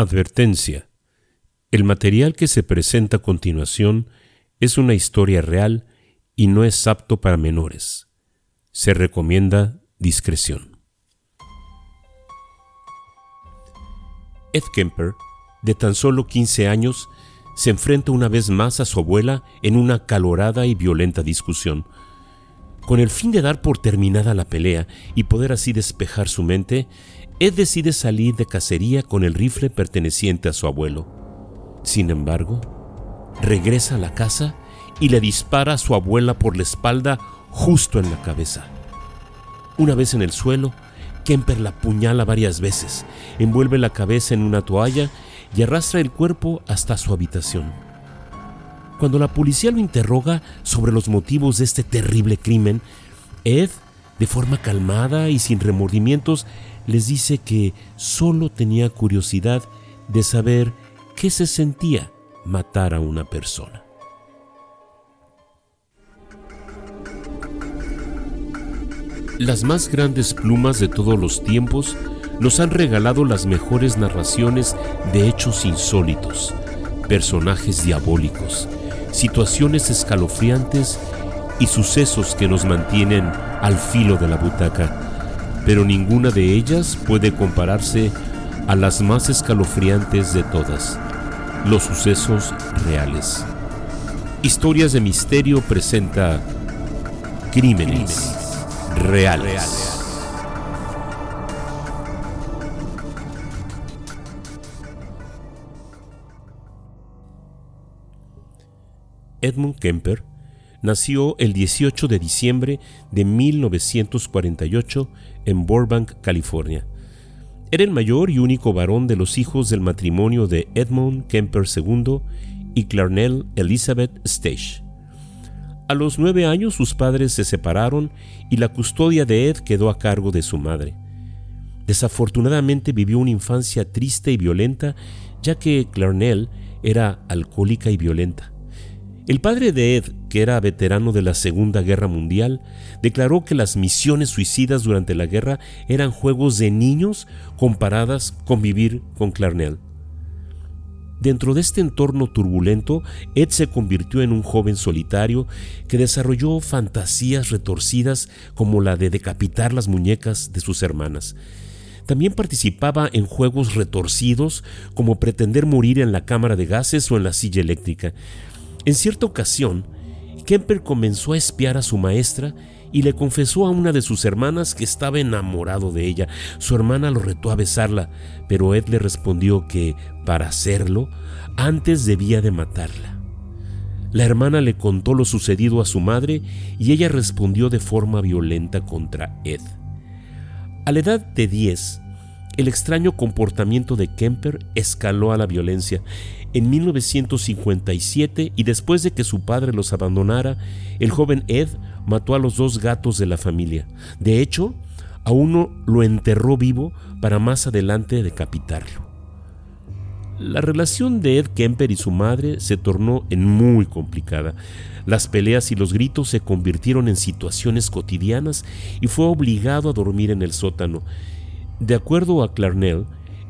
Advertencia. El material que se presenta a continuación es una historia real y no es apto para menores. Se recomienda discreción. Ed Kemper, de tan solo 15 años, se enfrenta una vez más a su abuela en una calorada y violenta discusión. Con el fin de dar por terminada la pelea y poder así despejar su mente, Ed decide salir de cacería con el rifle perteneciente a su abuelo. Sin embargo, regresa a la casa y le dispara a su abuela por la espalda justo en la cabeza. Una vez en el suelo, Kemper la apuñala varias veces, envuelve la cabeza en una toalla y arrastra el cuerpo hasta su habitación. Cuando la policía lo interroga sobre los motivos de este terrible crimen, Ed, de forma calmada y sin remordimientos, les dice que solo tenía curiosidad de saber qué se sentía matar a una persona. Las más grandes plumas de todos los tiempos nos han regalado las mejores narraciones de hechos insólitos, personajes diabólicos, situaciones escalofriantes y sucesos que nos mantienen al filo de la butaca pero ninguna de ellas puede compararse a las más escalofriantes de todas, los sucesos reales. Historias de Misterio presenta Crímenes, reales. Edmund Kemper nació el 18 de diciembre de 1948 en Burbank, California. Era el mayor y único varón de los hijos del matrimonio de Edmund Kemper II y Clarnell Elizabeth Stage. A los nueve años sus padres se separaron y la custodia de Ed quedó a cargo de su madre. Desafortunadamente vivió una infancia triste y violenta, ya que Clarnell era alcohólica y violenta. El padre de Ed, que era veterano de la Segunda Guerra Mundial, declaró que las misiones suicidas durante la guerra eran juegos de niños comparadas con vivir con Clarnell. Dentro de este entorno turbulento, Ed se convirtió en un joven solitario que desarrolló fantasías retorcidas como la de decapitar las muñecas de sus hermanas. También participaba en juegos retorcidos como pretender morir en la cámara de gases o en la silla eléctrica. En cierta ocasión, Kemper comenzó a espiar a su maestra y le confesó a una de sus hermanas que estaba enamorado de ella. Su hermana lo retó a besarla, pero Ed le respondió que, para hacerlo, antes debía de matarla. La hermana le contó lo sucedido a su madre y ella respondió de forma violenta contra Ed. A la edad de 10, el extraño comportamiento de Kemper escaló a la violencia. En 1957, y después de que su padre los abandonara, el joven Ed mató a los dos gatos de la familia. De hecho, a uno lo enterró vivo para más adelante decapitarlo. La relación de Ed Kemper y su madre se tornó en muy complicada. Las peleas y los gritos se convirtieron en situaciones cotidianas y fue obligado a dormir en el sótano. De acuerdo a Clarnell,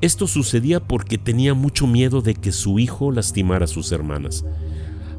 esto sucedía porque tenía mucho miedo de que su hijo lastimara a sus hermanas.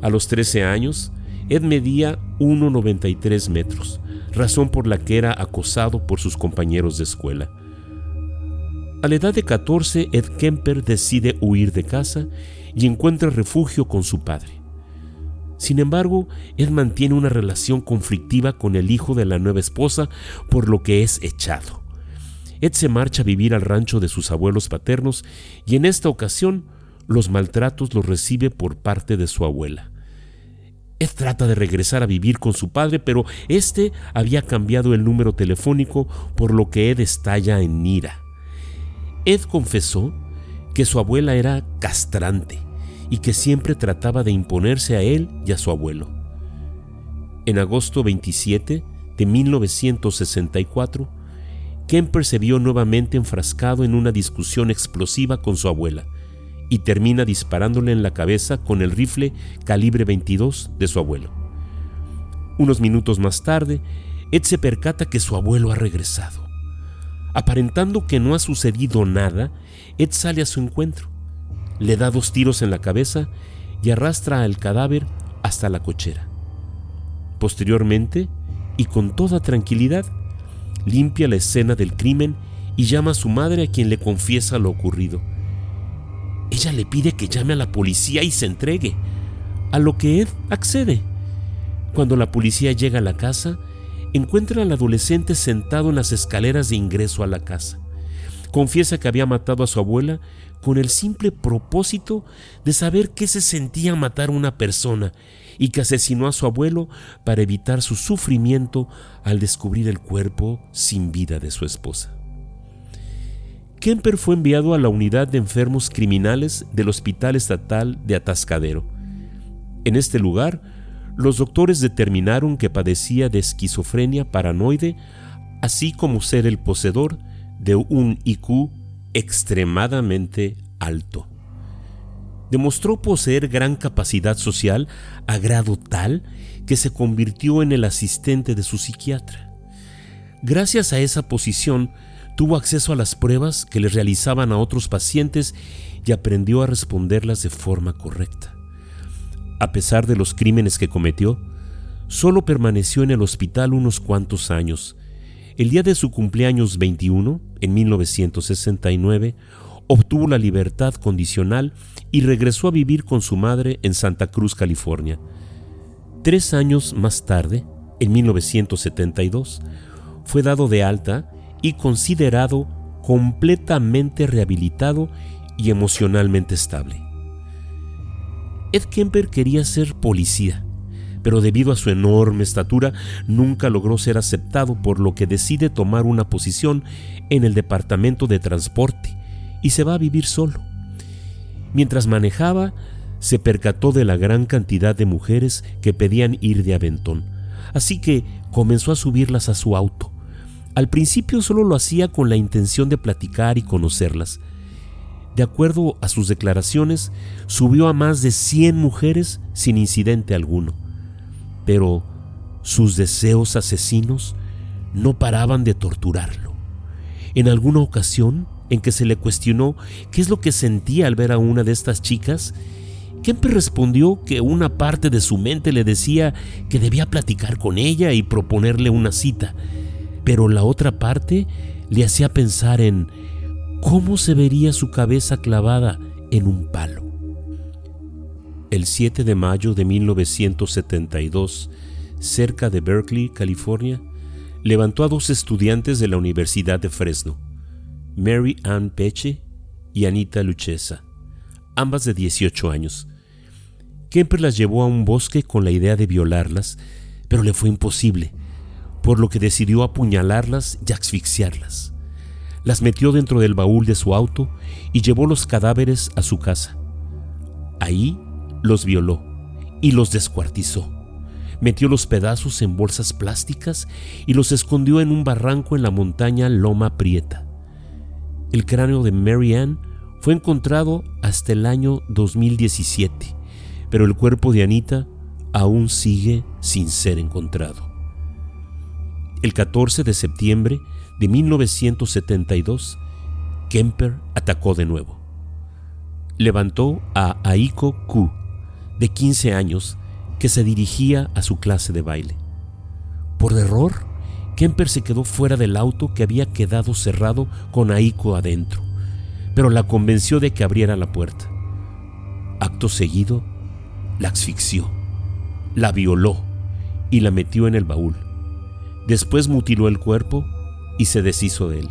A los 13 años, Ed medía 1,93 metros, razón por la que era acosado por sus compañeros de escuela. A la edad de 14, Ed Kemper decide huir de casa y encuentra refugio con su padre. Sin embargo, Ed mantiene una relación conflictiva con el hijo de la nueva esposa, por lo que es echado. Ed se marcha a vivir al rancho de sus abuelos paternos y en esta ocasión los maltratos los recibe por parte de su abuela. Ed trata de regresar a vivir con su padre, pero este había cambiado el número telefónico, por lo que Ed estalla en ira. Ed confesó que su abuela era castrante y que siempre trataba de imponerse a él y a su abuelo. En agosto 27 de 1964, Kemper se vio nuevamente enfrascado en una discusión explosiva con su abuela y termina disparándole en la cabeza con el rifle calibre 22 de su abuelo. Unos minutos más tarde, Ed se percata que su abuelo ha regresado. Aparentando que no ha sucedido nada, Ed sale a su encuentro. le da dos tiros en la cabeza y arrastra al cadáver hasta la cochera. Posteriormente, y con toda tranquilidad, limpia la escena del crimen y llama a su madre a quien le confiesa lo ocurrido. Ella le pide que llame a la policía y se entregue, a lo que Ed accede. Cuando la policía llega a la casa, encuentra al adolescente sentado en las escaleras de ingreso a la casa. Confiesa que había matado a su abuela con el simple propósito de saber qué se sentía matar a una persona y que asesinó a su abuelo para evitar su sufrimiento al descubrir el cuerpo sin vida de su esposa. Kemper fue enviado a la unidad de enfermos criminales del Hospital Estatal de Atascadero. En este lugar, los doctores determinaron que padecía de esquizofrenia paranoide, así como ser el poseedor de un IQ extremadamente alto. Demostró poseer gran capacidad social a grado tal que se convirtió en el asistente de su psiquiatra. Gracias a esa posición, tuvo acceso a las pruebas que le realizaban a otros pacientes y aprendió a responderlas de forma correcta. A pesar de los crímenes que cometió, solo permaneció en el hospital unos cuantos años, el día de su cumpleaños 21, en 1969, obtuvo la libertad condicional y regresó a vivir con su madre en Santa Cruz, California. Tres años más tarde, en 1972, fue dado de alta y considerado completamente rehabilitado y emocionalmente estable. Ed Kemper quería ser policía pero debido a su enorme estatura nunca logró ser aceptado por lo que decide tomar una posición en el departamento de transporte y se va a vivir solo. Mientras manejaba, se percató de la gran cantidad de mujeres que pedían ir de aventón, así que comenzó a subirlas a su auto. Al principio solo lo hacía con la intención de platicar y conocerlas. De acuerdo a sus declaraciones, subió a más de 100 mujeres sin incidente alguno pero sus deseos asesinos no paraban de torturarlo. En alguna ocasión en que se le cuestionó qué es lo que sentía al ver a una de estas chicas, Kemper respondió que una parte de su mente le decía que debía platicar con ella y proponerle una cita, pero la otra parte le hacía pensar en cómo se vería su cabeza clavada en un palo. El 7 de mayo de 1972, cerca de Berkeley, California, levantó a dos estudiantes de la Universidad de Fresno, Mary Ann Peche y Anita Luchesa, ambas de 18 años. Kemper las llevó a un bosque con la idea de violarlas, pero le fue imposible, por lo que decidió apuñalarlas y asfixiarlas. Las metió dentro del baúl de su auto y llevó los cadáveres a su casa. Ahí los violó y los descuartizó. Metió los pedazos en bolsas plásticas y los escondió en un barranco en la montaña Loma Prieta. El cráneo de Mary Ann fue encontrado hasta el año 2017, pero el cuerpo de Anita aún sigue sin ser encontrado. El 14 de septiembre de 1972, Kemper atacó de nuevo. Levantó a Aiko Ku, de 15 años que se dirigía a su clase de baile. Por error, Kemper se quedó fuera del auto que había quedado cerrado con Aiko adentro, pero la convenció de que abriera la puerta. Acto seguido, la asfixió, la violó y la metió en el baúl. Después mutiló el cuerpo y se deshizo de él.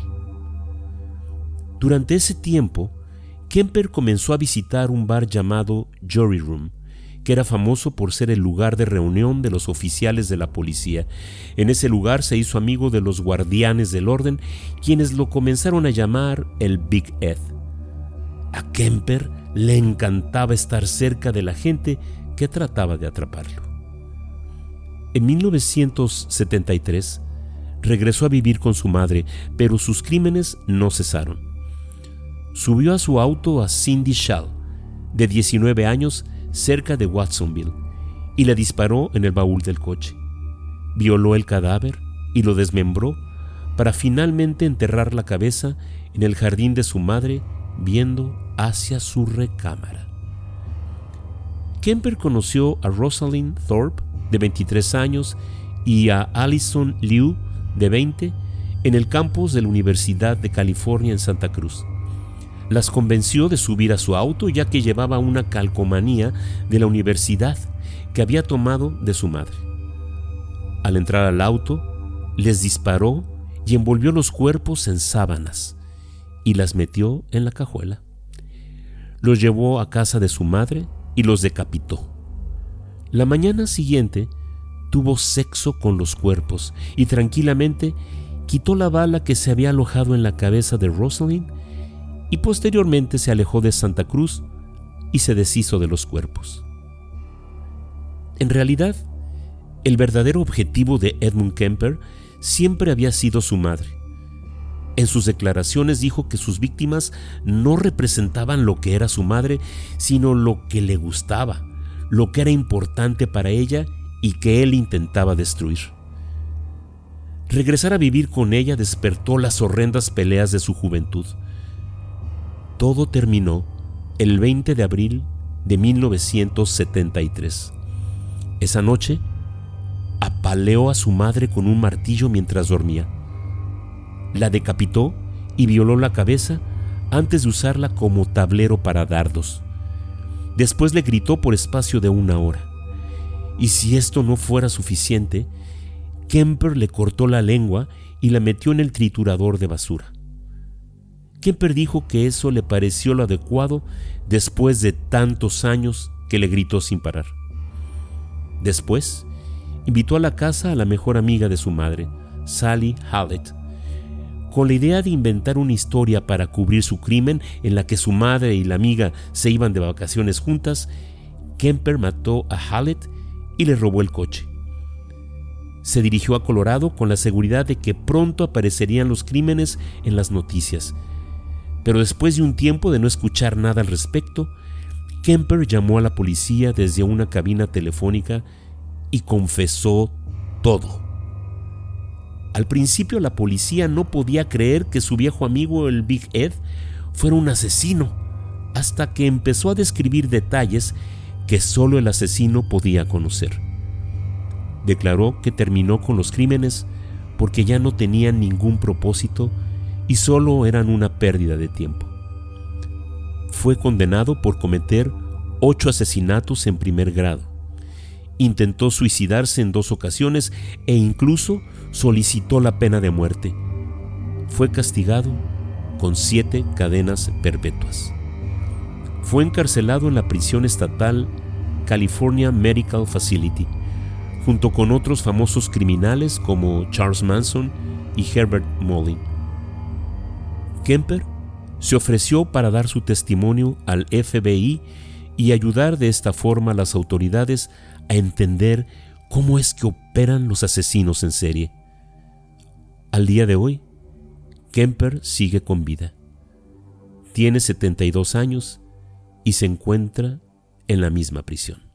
Durante ese tiempo, Kemper comenzó a visitar un bar llamado Jury Room, que era famoso por ser el lugar de reunión de los oficiales de la policía. En ese lugar se hizo amigo de los guardianes del orden, quienes lo comenzaron a llamar el Big Ed. A Kemper le encantaba estar cerca de la gente que trataba de atraparlo. En 1973 regresó a vivir con su madre, pero sus crímenes no cesaron. Subió a su auto a Cindy Shall, de 19 años, cerca de Watsonville y le disparó en el baúl del coche. Violó el cadáver y lo desmembró para finalmente enterrar la cabeza en el jardín de su madre viendo hacia su recámara. Kemper conoció a Rosalind Thorpe, de 23 años, y a Allison Liu, de 20, en el campus de la Universidad de California en Santa Cruz. Las convenció de subir a su auto ya que llevaba una calcomanía de la universidad que había tomado de su madre. Al entrar al auto, les disparó y envolvió los cuerpos en sábanas y las metió en la cajuela. Los llevó a casa de su madre y los decapitó. La mañana siguiente tuvo sexo con los cuerpos y tranquilamente quitó la bala que se había alojado en la cabeza de Rosalind y posteriormente se alejó de Santa Cruz y se deshizo de los cuerpos. En realidad, el verdadero objetivo de Edmund Kemper siempre había sido su madre. En sus declaraciones dijo que sus víctimas no representaban lo que era su madre, sino lo que le gustaba, lo que era importante para ella y que él intentaba destruir. Regresar a vivir con ella despertó las horrendas peleas de su juventud. Todo terminó el 20 de abril de 1973. Esa noche, apaleó a su madre con un martillo mientras dormía. La decapitó y violó la cabeza antes de usarla como tablero para dardos. Después le gritó por espacio de una hora. Y si esto no fuera suficiente, Kemper le cortó la lengua y la metió en el triturador de basura. Kemper dijo que eso le pareció lo adecuado después de tantos años que le gritó sin parar. Después, invitó a la casa a la mejor amiga de su madre, Sally Hallett, con la idea de inventar una historia para cubrir su crimen en la que su madre y la amiga se iban de vacaciones juntas, Kemper mató a Hallett y le robó el coche. Se dirigió a Colorado con la seguridad de que pronto aparecerían los crímenes en las noticias. Pero después de un tiempo de no escuchar nada al respecto, Kemper llamó a la policía desde una cabina telefónica y confesó todo. Al principio la policía no podía creer que su viejo amigo el Big Ed fuera un asesino, hasta que empezó a describir detalles que solo el asesino podía conocer. Declaró que terminó con los crímenes porque ya no tenían ningún propósito y solo eran una pérdida de tiempo. Fue condenado por cometer ocho asesinatos en primer grado intentó suicidarse en dos ocasiones e incluso solicitó la pena de muerte. Fue castigado con siete cadenas perpetuas. Fue encarcelado en la prisión estatal California Medical Facility, junto con otros famosos criminales como Charles Manson y Herbert Mullin. Kemper se ofreció para dar su testimonio al FBI y ayudar de esta forma a las autoridades a entender cómo es que operan los asesinos en serie. Al día de hoy, Kemper sigue con vida. Tiene 72 años y se encuentra en la misma prisión.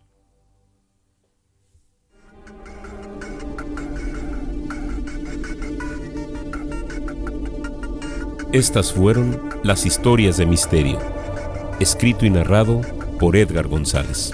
Estas fueron las historias de misterio, escrito y narrado por Edgar González.